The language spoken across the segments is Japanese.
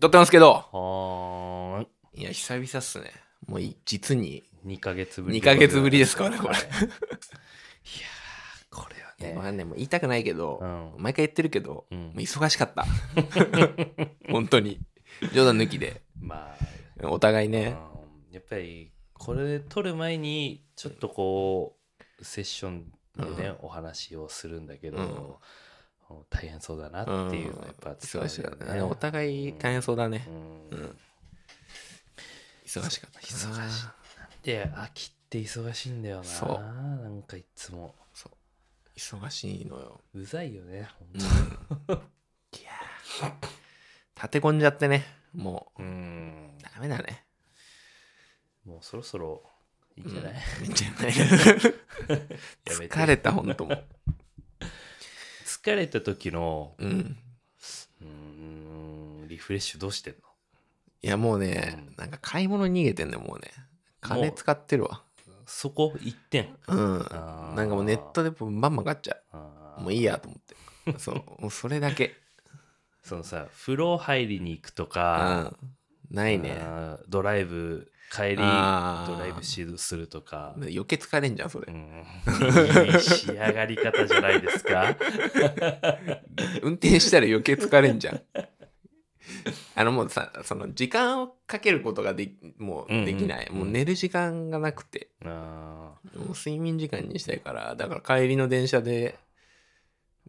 撮ってますけど。はーい。いや、久々っすね。もうい実に。2ヶ月ぶり。2ヶ月ぶりですからねこれはい いやー、これはね。まあね、もう言いたくないけど、うん毎回言ってるけど、うんもう忙しかった。本当に。冗談抜きで。まお互いあ、ね。うんやっぱり、これ撮る前に、ちょっとこう、セッションでね、お話をするんだけど、大変そうだなっていうのはやっぱ伝わ忙しかったるよね。お互い大変そうだね。うん。うん。忙しかった。忙しい。で秋って忙しいんだよな。そう。なんかいつも。そう。忙しいのよ。うざいよねいやー。立て込んじゃってね。もう。ん。う、ダメだね。もうそろそろいいんじゃない、いいんじゃない？疲れた、ほんともう。疲れた時のうん。うーんリフレッシュどうしてんの？いや、もうね、なんか買い物に逃げてんだよ、もうね。金使ってるわ。そこ？一点？うん。なんかもうネットでバンバン買っちゃう。もういいやと思って。そう。もうそれだけ。そのさ風呂入りに行くとうか、ん。ないね。ドライブ帰りドライブしするとか余計疲れんじゃん、それう。んいい仕上がり方じゃないですか？運転したら余計疲れんじゃん。あのもうさ、その時間をかけることがでもうできない。うんうんもう寝る時間がなくて。あもう睡眠時間にしたいから、だから帰りの電車で、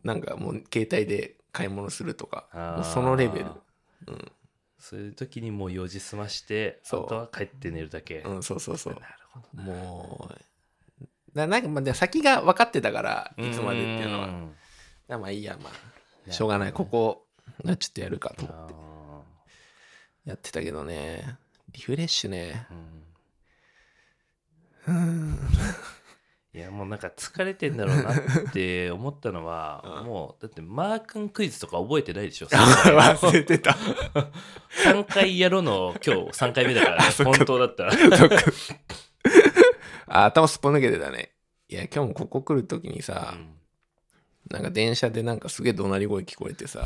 なんかもう携帯で買い物するとか、そのレベル。ーそういう時にもう用事済ましてあそうとは帰って寝るだけ、うん、そうそうそうな。るほどもう、だなんかまあで先が分かってたから、いつまでっていうのは。だかんらまあいいや、まあ、しょうがない。ここ、ちょっとやるかと思ってあやってたけどね。リフレッシュねー。うんうん。いやもうなんか疲れてんだろうなって思ったのは うん。もうだってマー君クイズとか覚えてないでしょ 忘れてた。3回やろうの今日3回目だから、ね、本当だったら。頭すっぽ抜けてたね。いや、今日もここ来るときにさ、なんか電車でなんかすげえ怒鳴り声聞こえてさ、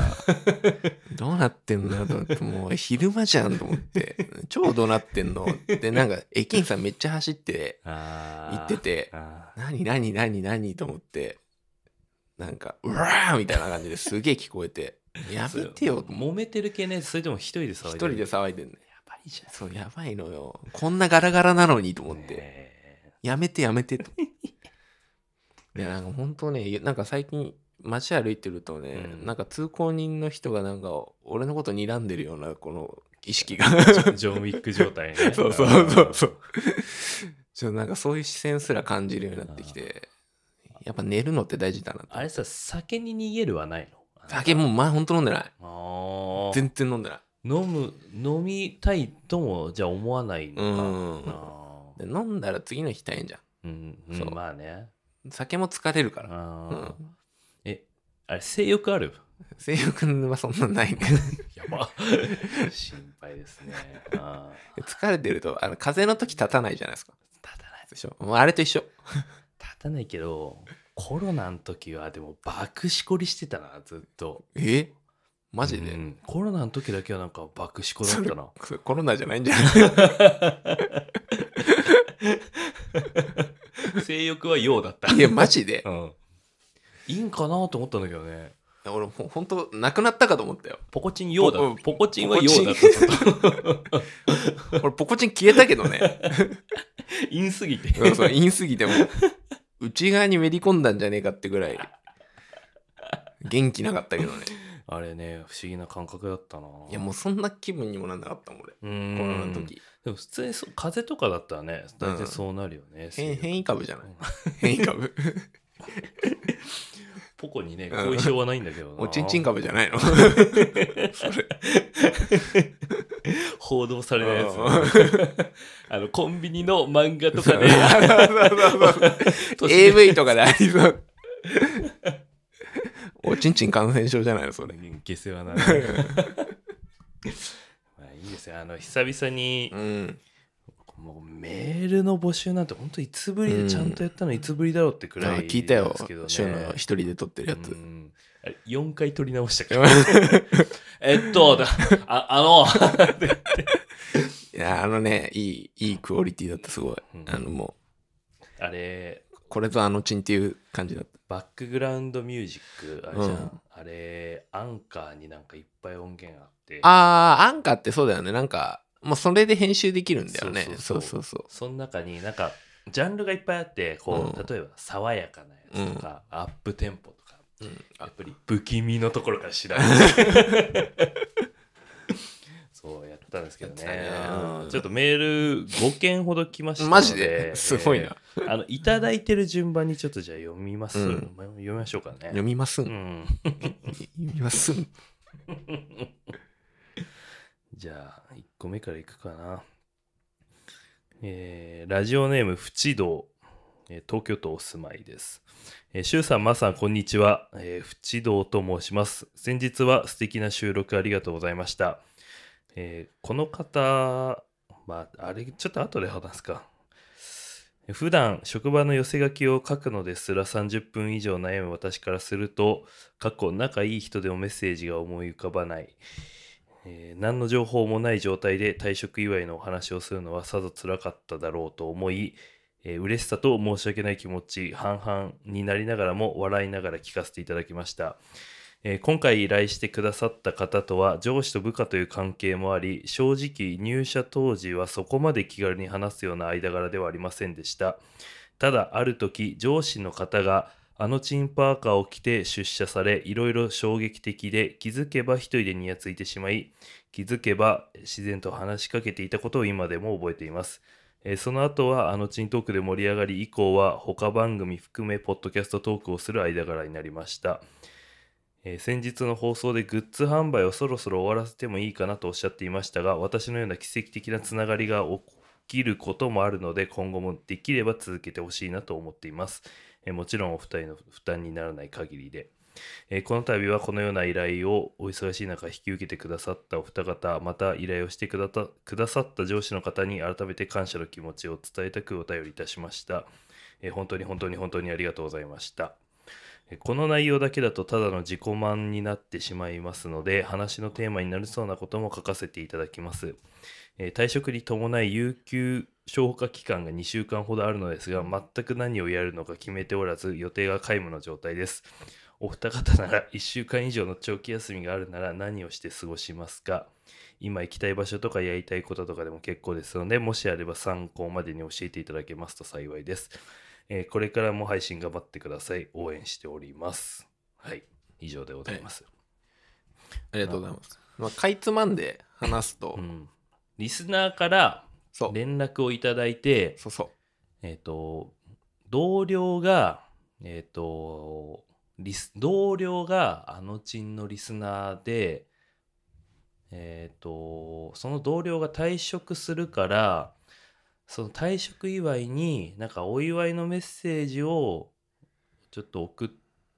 どうなってんのと思って、もう昼間じゃんと思って、超怒鳴ってんの。で、なんか駅員さんめっちゃ走って行ってて、あ何何何何と思って、なんか、うわーみたいな感じですげえ聞こえて、やーめてよ。揉めてる系ねそれでも一人で騒いで一人で騒いでんね。やばいじゃんそう、やばいのよ。こんなガラガラなのにと思って。ねやめてやめてと。いや、なんか本当ね、なんか最近街歩いてるとね、うんなんか通行人の人がなんか俺のこと睨んでるようなこの意識が。えジョンウィック状態ね そうそうそうそう。ちょっとなんかそういう視線すら感じるようになってきて、やっぱ寝るのって大事だな。あれさ酒に逃げるはないの？酒もう前本当飲んでない。あー全然飲んでない。飲む飲みたいともじゃあ思わないのかうんあで飲んだら次の日大変じゃん。ーうんうんそうまあね酒も疲れるから。うん。えあれ性欲ある？性欲はそんなないね。やば。心配ですね。疲れてると、あの風邪の時立たないじゃないですか。立たない。でしょ？もうあれと一緒。立たないけどコロナの時はでも爆しこりしてたなずっと。え？マジで、うん。コロナの時だけはなんか爆しこだったな。コロナじゃないんじゃない？性欲は陽だった。いや、マジで？う。ん。いいんかなと思ったんだけどね。俺、ほほんと、なくなったかと思ったよ。ポコチン陽だポポコチンは陽だっポた 俺、ポコチン消えたけどね。陰すぎて。そうそう、陰すぎても、内側にめり込んだんじゃねえかってぐらい、元気なかったけどね。あれね不思議な感覚だったな。いや、もうそんな気分にもなんなかったもん、俺。うーん。コロナの時。でも普通にそう風邪とかだったらね大体そうなるよね、変変異株じゃない。うん。変異株。ポコにねうん。後遺症はないんだけどな。おちんちん株じゃないの。報道されないやつ。うん。あのコンビニの漫画とかで。そうそうそう AV とかでありそう。おちんちん感染症じゃないのそれ。下世話な まあいいですよあの久々にうん。もうメールの募集なんて本当いつぶりでちゃんとやったのいつぶりだろうってくらいあ聞いたよ週の一人で撮ってるやつ。うんあれ4回撮り直したから。えっと、だああの、いや、あのね、いい、いいクオリティだった、すごい。うんあの、もあれ、う、これぞあのチンっていう感じだった。バックグラウンドミュージック、あれじゃん。うんあれ、アンカーになんかいっぱい音源あって、あー、アンカーってそうだよね。なんか、もうそれで編集できるんだよね。そううそううそう。その中になんか、ジャンルがいっぱいあって、こう、うん例えば爽やかなやつとか、アップテンポとか、うんやっぱり不気味のところから知られそうやったんですけどねねうんちょっとメール5件ほど来ましたマジで？すごいな。えーあのいただいてる順番にちょっとじゃあ読みます、うんまあ読みましょうかね読みますん。読うんみますん。じゃあ1個目からいくかなえーラジオネームふちどうえー東京都お住まいです。えー、しゅうさん、まさん、こんにちは。えー、ふちどうと申します。先日は素敵な収録ありがとうございました。えーこの方、まあ、あれ、ちょっと後で話すか。普段、職場の寄せ書きを書くのですら30分以上悩む私からすると、過去、仲いい人でもメッセージが思い浮かばない。えー何の情報もない状態で退職祝いのお話をするのはさぞ辛かっただろうと思い、えー嬉しさと申し訳ない気持ち半々になりながらも笑いながら聞かせていただきました、えー今回依頼してくださった方とは上司と部下という関係もあり正直入社当時はそこまで気軽に話すような間柄ではありませんでした。ただある時上司の方があのチンパーカーを着て出社されいろいろ衝撃的で気づけば一人でニヤついてしまい気づけば自然と話しかけていたことを今でも覚えています。えその後はあのチントークで盛り上がり以降は他番組含めポッドキャストトークをする間柄になりました、えー先日の放送でグッズ販売をそろそろ終わらせてもいいかなとおっしゃっていましたが私のような奇跡的なつながりが起きることもあるので今後もできれば続けてほしいなと思っています、えーもちろんお二人の負担にならない限りで。えーこの度はこのような依頼をお忙しい中引き受けてくださったお二方また依頼をしてくだたくださった上司の方に改めて感謝の気持ちを伝えたくお便りいたしました、えー本当に本当に本当にありがとうございました。この内容だけだとただの自己満になってしまいますので話のテーマになりそうなことも書かせていただきます。えー退職に伴い有給消化期間が2週間ほどあるのですが全く何をやるのか決めておらず予定が皆無の状態です。お二方なら1週間以上の長期休みがあるなら何をして過ごしますか？今行きたい場所とかやりたいこととかでも結構ですのでもしあれば参考までに教えていただけますと幸いです、えーこれからも配信頑張ってください。応援しております。はい。以上でございます、ありがとうございます。まあ、かいつまんで話すと、うん、リスナーから。連絡をいただいてそうそう。えっ、と同僚がえっ、とリス同僚があのちんのリスナーでえっ、とその同僚が退職するからその退職祝いになんかお祝いのメッセージをちょっと送っ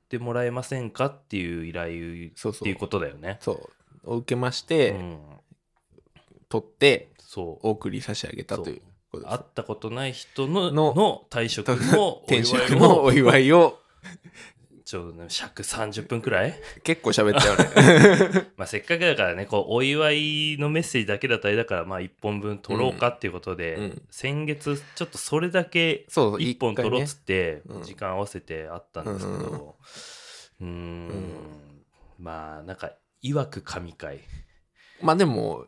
てもらえませんかっていう依頼そうそうっていうことだよね。そう。を受けまして、うん、取って、そうお送り差し上げたということです会っ。たことない人ののの 退職のお祝い転職のをお祝いをちょうどね尺30分くらい？結構喋ったよね。まあせっかくだからねこうお祝いのメッセージだけだったりだからまあ1本分取ろうかっていうことで、うん。うん先月ちょっとそれだけそうそう、1本取ろうっつってうん。時間合わせてあったんですけうんどうーん。まあなんかいわく神回、まあでも、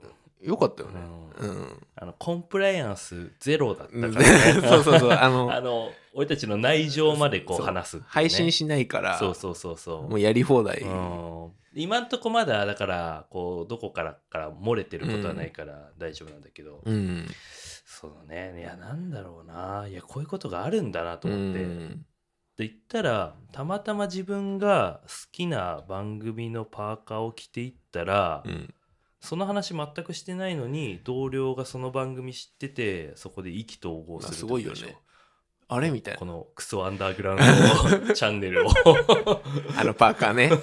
よかったよね。うんうん。あのコンプライアンスゼロだったからね そうそうそう。あの、あの俺たちの内情までこう話すね配信しないから、そうそうそうそうもうやり放題。うん今んとこまだだからこうどこからから漏れてることはないから大丈夫なんだけど、うん。そうねいやなんだろうないやこういうことがあるんだなとう思って、ん。で言ったらたまたま自分が好きな番組のパーカーを着ていったら、うん。その話全くしてないのに同僚がその番組知っててそこで意気投合するすごいよねあれみたいなこ。のクソアンダーグラウンド チャンネルをあのパーカーね。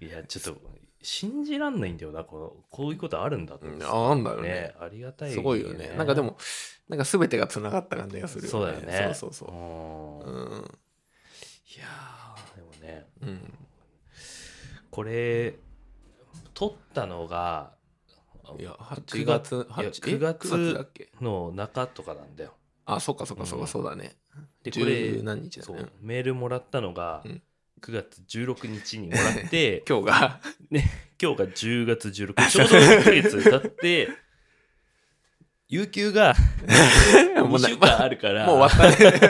いやちょっと信じらんないんだよなこのこういうことあるんだってああんだよねねありがたい、すごいよね。なんかでも、なんか全てが繋がった感じがするよね。そうだよねそうそうそうう。んうん。いやーでもねうんこれ撮ったのがいや8 9月月いや8え9月9だっけ？の中とかなんだよ。あそっかそっかそっうん。かそうだね。でこれ十何日だね。そうメールもらったのがうん。9月16日にもらって 今日が。今日が10月16日。ちょうど1ヶ月経って有給が2 もうな週間あるからもう終わったね。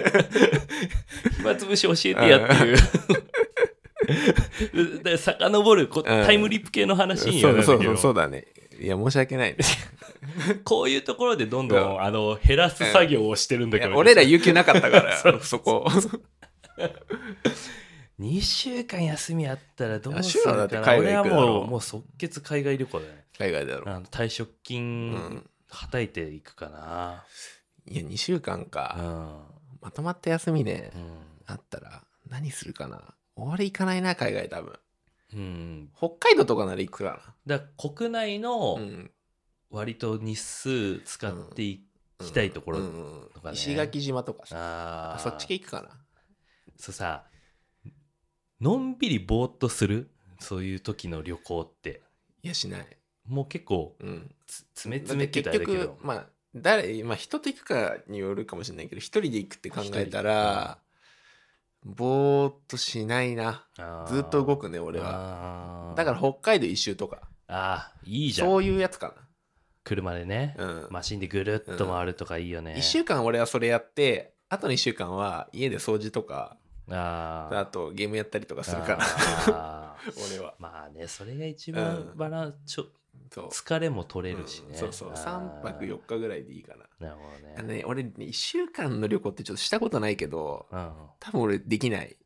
暇つぶし教えてやっていう。で遡るこタイムリップ系の話にはなるけど。そうそうそうだね。いや申し訳ないね。こういうところでどんどんあの減らす作業をしてるんだけど、俺ら有給なかったから そうそこ。2週間休みあったらどうするかな。俺はもう。もう即決海外旅行だね。海外だろあの退職う金ん。はたいていくかな、いや2週間うん。かまとまった休みね。うん。あったら何するかな俺行かないな海外多分。うん、北海道とかなら行くかだから国内なのうん。割と日数使っていきたいところうん。うんとかね。石垣島とかさ。あー。そっち系行くかな。そうさのんびりぼーっとする？そういう時の旅行って。いやしない。もう結構うん。つ詰め詰めって結局まあ誰まあ人と行くかによるかもしれないけど一人で行くって考えたらぼーっとしないな。ずっと動くね俺は。だから北海道一周とか。あーいいじゃん。そういうやつか車でね、なうん。マシンでぐるっと回るとかいいよね、1週間俺はそれやってあとの1週間は家で掃除とかあー。あとゲームやったりとかするから。俺は。まあねそれが一番うん。バランスちょそう。疲れも取れるしね、うんそうそう。あー3泊4日ぐらいでいいかな。なるほどね。あのね俺ね1週間の旅行ってちょっとしたことないけどうん多分俺できない。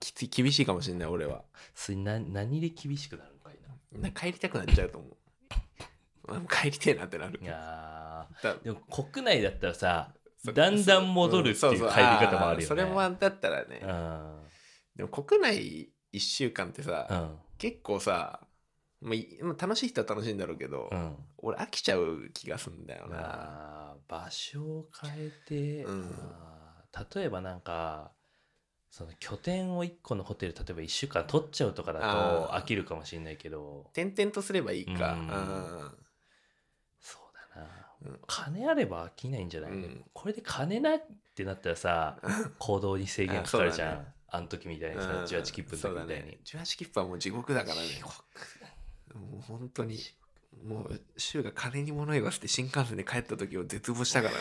きつい厳しいかもしれない俺は。それな何で厳しくなるのかいな。んか帰りたくなっちゃうと思う。帰りてえなってなる。ないやでも国内だったらさそうだんだん戻るっていう帰り方もあるよね。それもだったらね。うん。でも国内1週間ってさ、うん。結構さ、まあ楽しい人は楽しいんだろうけど、うん。俺飽きちゃう気がすんだよな、場所を変えて、うん。例えばなんかその拠点を1個のホテル例えば1週間取っちゃうとかだと飽きるかもしれないけど。転々とすればいいか、うん。うん。そうだな。うん。金あれば飽きないんじゃない、うん。これで金なってなったらさ 行動に制限かかるじゃん。あ,、ね。の時みたいにさ、うん。18切符の時みたいに、ね18切符はもう地獄だからねもう本当にもう週が金に物言わせて新幹線で帰った時を絶望したから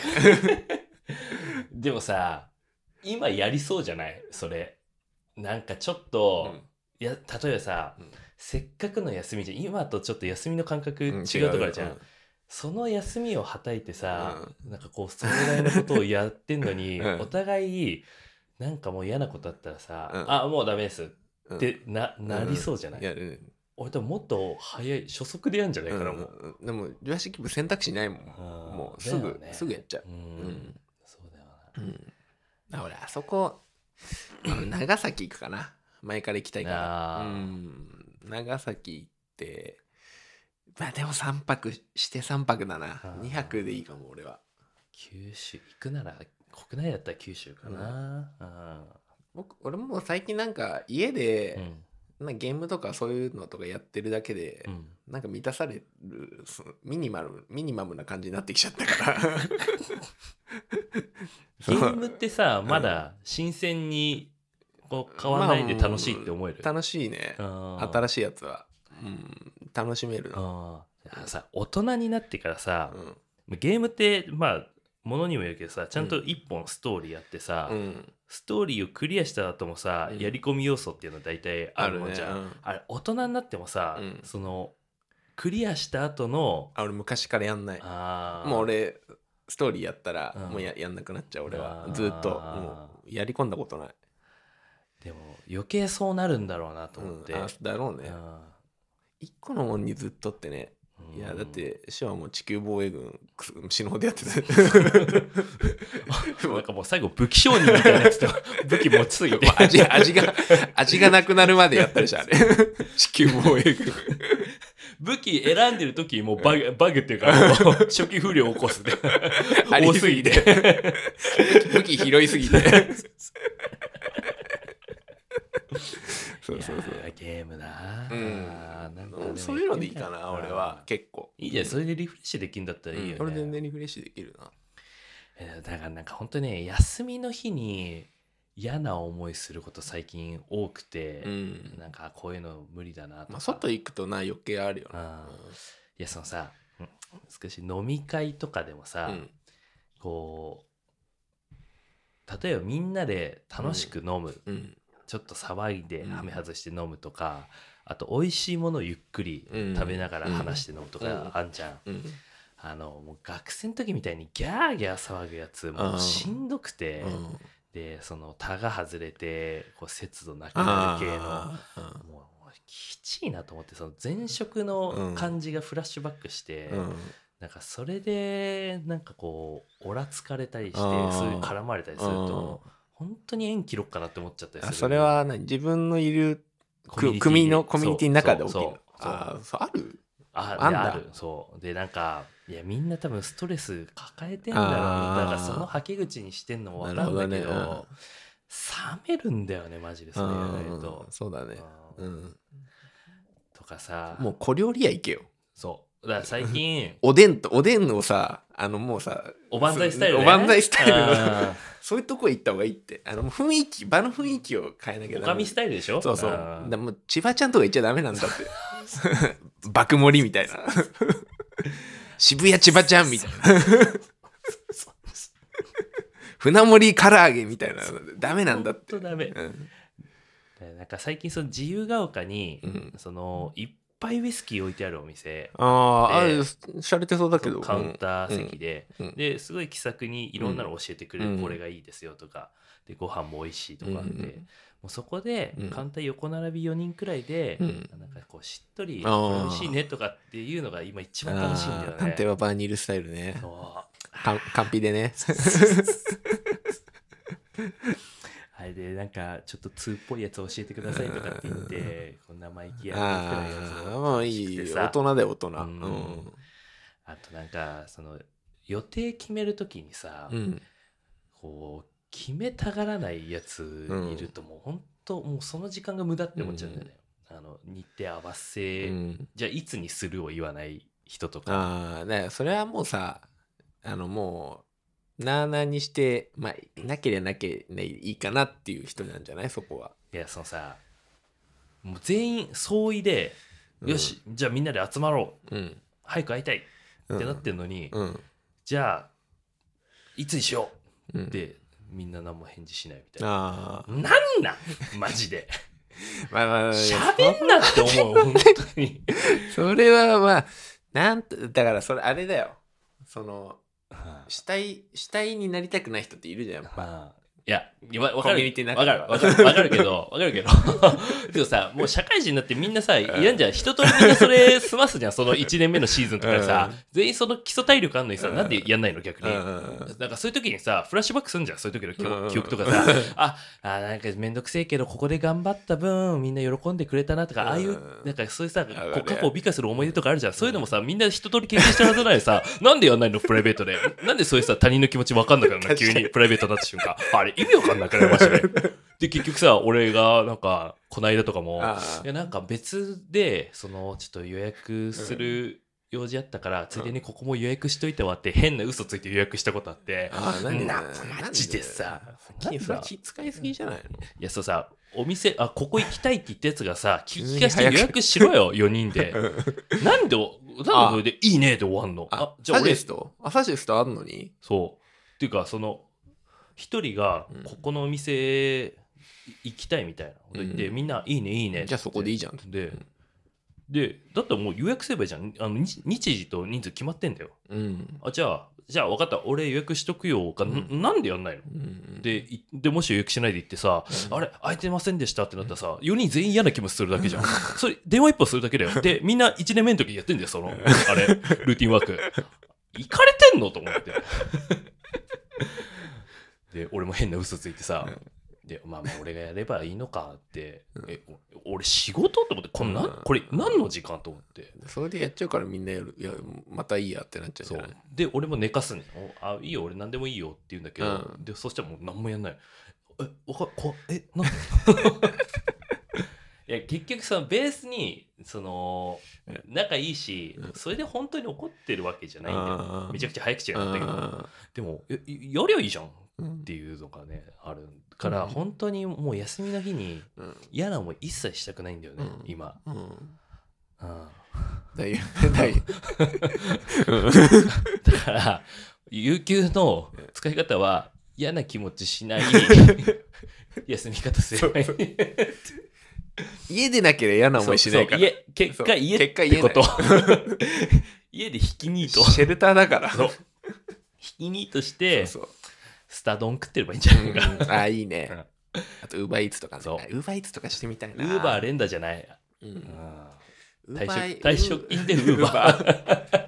ね。でもさ今やりそうじゃない？それ。なんかちょっと、いや例えばさ、うん。せっかくの休みじゃん。今とちょっと休みの感覚違うんうところじゃん、うん。その休みをはたいてさ、なんかこうそれぐらいのことをやってんのに、うん。お互いなんかもう嫌なことあったらさ、うん。あもうダメですうん。ってな,、なりそうじゃない、俺多分もっと早い初速でやんじゃないかな、もう、うん。うんでも18切符選択肢ないもん。うん。もうすぐ、ね。すぐやっちゃう。うん。うん。そうだよな。うん。あ俺あそこ長崎行くかな。前から行きたいから。うん。長崎行ってまあでも3泊して3泊だな。あー。2泊でいいかも俺は。九州行くなら国内だったら九州かな、僕俺も最近なんか家うんでう、んなゲームとかそういうのとかやってるだけで、うん。なんか満たされるそのミニマルミニマムな感じになってきちゃったから。ゲームってさまだ新鮮にこう変わらないで楽しいって思える、楽しいね。新新しいやつは、うん、楽しめるな、あー。さ大人になってからさう、ん。ゲームってまあものにもよるけどさちゃんと一本ストーリーやってさ、うん、ストーリーをクリアした後もさ、うん。やり込み要素っていうの大体あるもんじゃん。あ,、うん。れ大人になってもさ、うん。そのクリアした後のあ俺昔からやんない。もう俺ストーリーやったらうん。もうややんなくなっちゃう俺は。ずっともうやり込んだことない、でも余計そうなるんだろうなとうん思って、あだろうね。あ一個のもんにずっとってねーいやだってシはもう地球防衛軍 死ぬほどやってた。なんかもう最後武器商人みたいなやつと 武器持ちすぎて。味味が味がなくなるまでやったでしょあれ。地球防衛軍。武器選んでる時もうバグバグっていうか初期不良を起こすで。多すぎて。武器拾いすぎて。そうそうそう。ゲームなうん。そういうのでいいかな俺は結構。いいじゃん。それでリフレッシュできるんだったらいいよね、これ全然リフレッシュできるな。えーだからなんか本当ね休みの日に嫌な思いすること最近多くて、うん。なんかこういうの無理だなとか、まあ外行くとな余計あるよなあいやそのさうん少し飲み会とかでもさ、うん。こう例えばみんなで楽しく飲む、うん。ちょっと騒いでうん。はめ外して飲むとか、あと美味しいものをゆっくりうん。食べながら話して飲むとうん。かあんじゃん、うん。あのもう学生の時みたいにギャーギャー騒ぐやつもうしんどくて、うん。でそのタが外れてこう節度なくなる系のあもうきちいなと思ってその前職の感じがフラッシュバックして、なんかそれでなんかこうおらつかれたりしてそういう絡まれたりすると本当に縁切ろっかなって思っちゃったりする。あそれは何自分のいる組のコミュニティの中で起きる。あある？ああんだ。である。そう。でなんかいやみんな多分ストレス抱えてんだろう。だからそのはけ口にしてんのも分かんないけどね。冷めるんだよねマジでそれやられるうんと、そうだね。ううんん。とかさ。もう小料理屋行けよ。そう。だから最近おでんとおでんをさあのもうさおばんざいスタイル、ね、おばんざいスタイルのあそういうとこ行った方がいいって。あの雰囲気場の雰囲気を変えなきゃダメ。ーおかみスタイルでしょ？そうそう。あー。だもう千葉ちゃんとか行っちゃダメなんだって。爆盛りみたいな。渋谷千葉ちゃんみたいな。船盛り唐揚げみたいなダメなんだって。ほんとダメ。うん。でなんか最近その自由が丘に、うん。そのいっぱいウイスキー置いてあるお店あーあしゃれてそうだけど。カウンター席で、うん。うん。ですごい気さくにいろんなの教えてくれる、うん。これがいいですよとか。でご飯も美味しいとかあって、うんもうそこでうん。カウンター横並び4人くらいで、うん。なんかこうしっとり、美味しいねとかっていうのが今一番楽しいんだよね。探偵はバーニールスタイルね。そう。か完璧でね あれでなんかちょっと通っぽいやつ教えてくださいとかって言ってこんな生意気やってくらいやつああまあいい大人だよ大人。ううん。んあとなんかその予定決めるときにさ、うん。こう決めたがらないやついるともう本当もうその時間が無駄って思っちゃうんだよね、あの日程合わせ、うん。じゃあいつにするを言わない人とか。ああだからそれはもうさあのもうなあなあにしてまあなければなければいいかなっていう人なんじゃない？そこは。いやそのさもう全員総意で、うん。よしじゃあみんなで集まろう。うん。早く会いたい。うんってなってんのに、うん。じゃあいつにしよう。うん。でみんな何も返事しないみたいな。ああなんなん？マジで。まあまあまあ喋んなって思う本当に。それはまあなんとだからそれあれだよ。その死体死体になりたくない人っているじゃんやっぱ。まあいや、わかるわかるわかるわかるけど、わかるけど。でも さ、もう社会人になってみんなさ、いやんじゃん。一通りみんなそれ済ますじゃん。その1年目のシーズンとかでさうん、全員その基礎体力あんのにさ、うんなんでやんないの逆に。なんかそういう時にさ、フラッシュバックすんじゃん。そういう時の記憶とかさ、あ、あなんかめんどくせえけど、ここで頑張った分、みんな喜んでくれたなとか、ああいううん、なんかそういうさ、過去を美化する思い出とかあるじゃん。そういうのもさ、みんな一通り経験してるはずなのにさ、なんでやんないのプライベートで。なんでそういうさ、他人の気持ち分かんなくなるの？急にプライベートになった瞬間。あれ、意味わかんなくなりましたね。で、結局さ、俺が、なんか、こないだとかも、いや、なんか別で、その、ちょっと予約する用事あったから、ついでにここも予約しといてわって、変な嘘ついて予約したことあって、ああ何なマジでさ気使いすぎじゃないの？いや、そうさ、お店、あ、ここ行きたいって言ったやつがさ、聞き出して予約しろよ、4人で。なんで、なんでそれでいいねで終わんの？ああ、じゃあ俺サジェ、スト？あサジェストあんのに？そう。っていうか、その、一人がうん、ここのお店行きたいみたいなこと言って、うん。みんな、いいね、いいね。じゃあそこでいいじゃんでうん、で、だったらもう予約すればいいじゃん。あの日日時と人数決まってんだよ。うん。あ、じゃあ、じゃあ分かった、俺予約しとくよか、うん。なんでやんないの？うん。でいでもし予約しないで行ってさ、あれ空いてませんでしたってなったらさ4人全員嫌な気持ちするだけじゃん。それ電話一本するだけだよ。でみんな1年目の時やってんだよそのあれルーティンワーク。行かれてんの？と思ってで俺も変な嘘ついてさ、でまあまあ俺がやればいいのかって、えお俺仕事と思ってこんな、うん。これ何の時間と思って。それでやっちゃうからみんなやる。いやまたいいやってなっちゃうんじそうゃない。で俺も寝かすねおあいいよ俺何でもいいよって言うんだけど、うん。でそしたらもう何もやんない。えわかこえなんで？い いや結局そのベースにそのうん。仲いいし、うん。それで本当に怒ってるわけじゃないんだよ。めちゃくちゃ早口がなったけど。あでもややりゃいいじゃんっていうのがねあるから、うん。本当にもう休みの日にうん。嫌な思い一切したくないんだよね、うん。今、うん。うん、だいだいだから有給の使い方は嫌な気持ちしない休み方すればいいそう家でなければ嫌な思いしないから。結そう果家結果ってこと。家 家で引きニートシェルターだから。そう。引きニートしてそうスタ丼食ってればいいんじゃない？かそううん。あいいね。うん。あとウーバーイーツとかねそう。ウーバーイーツとかしてみたいな。ウーバー連打じゃない、うん。退職退職金でウーバー。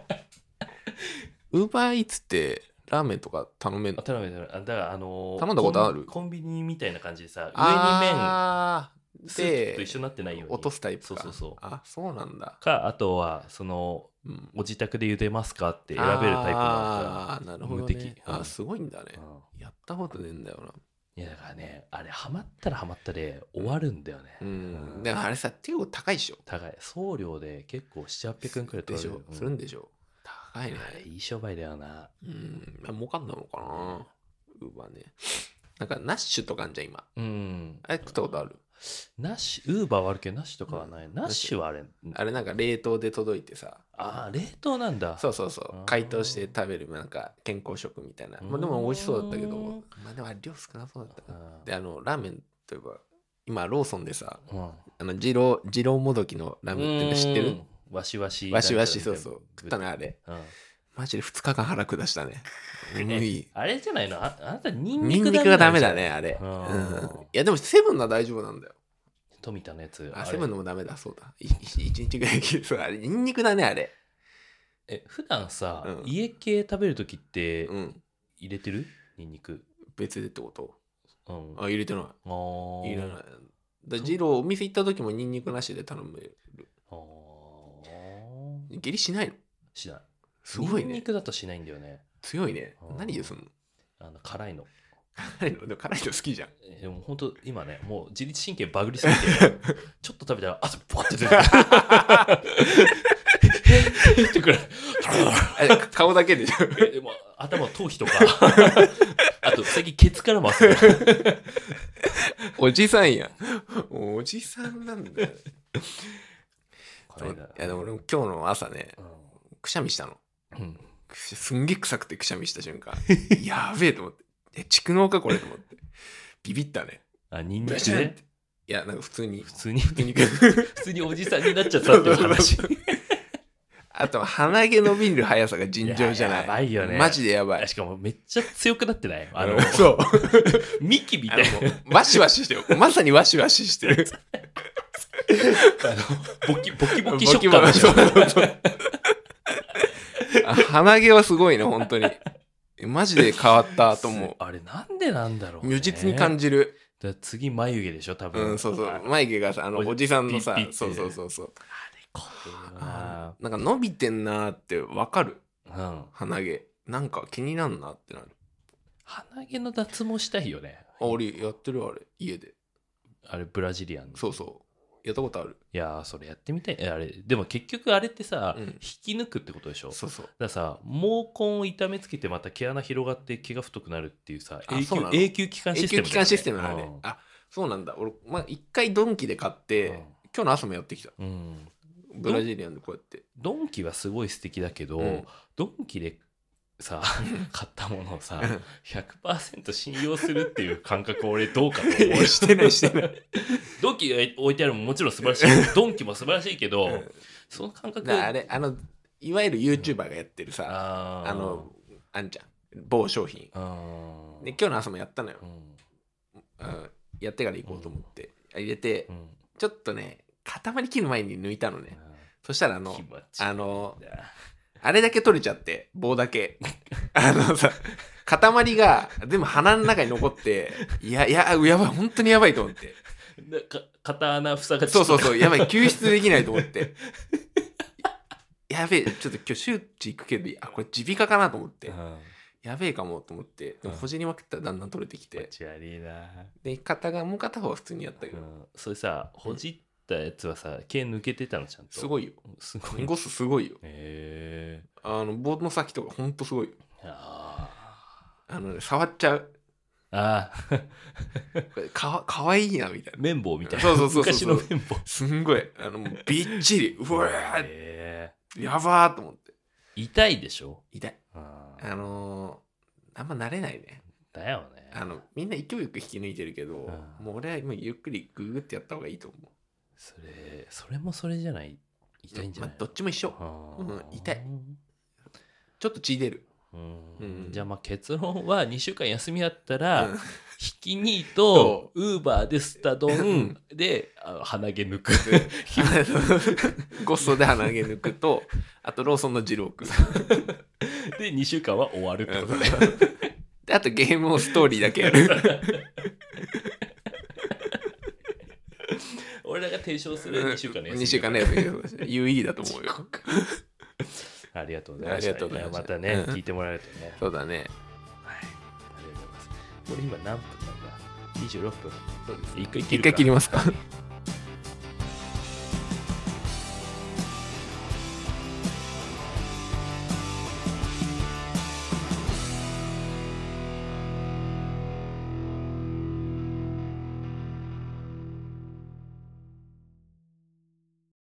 ウーバーイーツってラーメンとか頼めんの？あ頼めだからあのー頼んだことある？コンビニみたいな感じでさ上にあ麺ースープとで一緒になってないように。落とすタイプか。そうそうそう。あそうなんだ。かあとはそのうんご自宅で茹でますかって選べるタイプのあーなるほど無敵。ねうん。あすごいんだね。うん。やったことねえんだよな。いやだからねあれハマったらハマったで終わるんだよね、うん。でもあれさ結構高いっしょ。高い。送料で結構700800円くらいでしょ取られるするんでしょ。高いね。あれいい商売だよな。うん。まあ儲かんなのかな。ウーバーね。なんかナッシュとかあんじゃん今。うん。あれ食ったことある？ナッシュウーバーはあるけどナッシュとかはない、ナッシュはあれ。あれなんか冷凍で届いてさああ冷凍なんだ。そうそうそう。解凍して食べるなんか健康食みたいな。まあでも美味しそうだったけど。まあでも量少なそうだったなうん。であのラーメンといえば今ローソンでさうん。あの二郎二郎もどきのラーメンっての知ってる？うんわしわし。わしわしそうそう。食ったねあれ。うん。マジで2日間腹下したね。あれじゃないの？ああなたニンニクニクがダメだねあれ。ううん。んいやでもセブンのは大丈夫なんだよ富田のやつあれ。セブンのもダメだそうだ。いい一日ぐらいそうあれニンニクだねあれ。え普段さ、うん。家系食べるときってうん。入れてる？ニンニク。別でってこと？うん。あ入れてない。あー。いらない。だジローお店行った時もニンニクなしで頼める。あー。下痢しないの？しない。すごいニンニねクだとしないんだよね。強いね。何ですんのあの辛いの辛いのでも辛いの好きじゃん。えでも本当今ねもう自律神経バグりすぎてちょっと食べたら汗バッて出てくる。ってくらいえ顔だけでしょ。えでも頭頭皮とか。あと最近ケツからも汗がおじさんやおじさんなんだよ。いやでも俺も今日の朝ねくしゃみしたの。うん。すんげえ臭くてくしゃみした瞬間。やべえと思ってえ蓄膿かこれと思って。ビビったね。あニンニクブシャンっねていやなんか普通に。普通に。普通に。普通におじさんになっちゃったっていう話。あと鼻毛伸びる速さが尋常じゃない。いややばいよね。マジでやばい。しかもめっちゃ強くなってない？あのそう。ミキみたあいな。のもうワシワシしてるまさにワシワシしてるあのボキボキボキ食感鼻毛はすごいね本当にマジで変わったと思 あれなんでなんだろう、うね、如実に感じる。次眉毛でしょ多分。うんそうそあう眉毛がさあのおじさんのさそうそうそうそう。怖いよななんか伸びてんなーってわかる？うん。鼻毛。なんか気になんなってなる。鼻毛の脱毛したいよね。あ俺やってるあれ。家で。あれブラジリアンそうそうやったことある。いやーそれやってみたい。えあれでも結局あれってさ、うん。引き抜くってことでしょ？そうそう。だからさ毛根を痛めつけてまた毛穴広がって毛が太くなるっていうさ永あそうなの？久永久期間シ永ステム久期間システムなのねうん。あそうなんだ。俺まあ一回ドンキで買ってうん。今日の朝もやってきた。うんブラジリアンでこうやって。ドンキはすごい素敵だけど、うん。ドンキでさ買ったものをさ100%信用するっていう感覚俺どうかと 思うしてないしてない。ドンキ置いてあるのももちろん素晴らしいドンキも素晴らしいけど、うん。その感覚あれあのいわゆる YouTuber がやってるさあー。あのあんじゃん。某商品。で今日の朝もやったのよ。うん。うん。やってから行こうと思って。入れてうん。ちょっとね塊切る前に抜いたのね。そしたらあのあのだあれだけ取れちゃって棒だけ。あのさ塊が全部鼻の中に残っていやいややばい本当にやばいと思って。片穴塞がっそうそうそうやばい救出できないと思って。やべえちょっと今日周知行くけどあこれ耳鼻科かなと思って。うん。やべえかもと思ってでもうん。ほじりまくったらだんだん取れてき気持てち悪いな、で片がもう片方は普通にやったけど。うん、それさほじったったやつはさ毛抜けてたのちゃんと。すごいよ。すごい。ゴスすごいよ。へえあの棒の先とかほんとすごいよ。ああのね触っちゃう。ーあー。こ れかわかわいいなみたいな。綿棒みたいな。そうそうそう昔の綿棒。すんごい。あのびっちり。うわーへやばーと思って。ー痛いでしょ？痛い。あのー、あんま慣れないね。だよね。あのみんな勢いよく引き抜いてるけど、うん。もう俺は今ゆっくりググってやった方がいいと思うそれそれもそれじゃない？痛いんじゃない？まあ、どっちも一緒。うん痛い。ちょっと血出る。うん。うん。じゃあまあ結論は2週間休みだったら、うん。ひき肉とウーバーでスタ丼であの鼻毛抜く。ゴストで鼻毛抜くとあとローソンの汁を食うで2週間は終わるってことでであとゲームをストーリーだけやる 俺らが提唱する2週間の休み2週間の休み。有意義だと思うよ。ありがとうございました。ありがとうございました。ねうん。聞いてもらえるとね。そうだね。はい。ありがとうございます。これ今何分なんだ？26分。そうです一回切るか一回切りますか？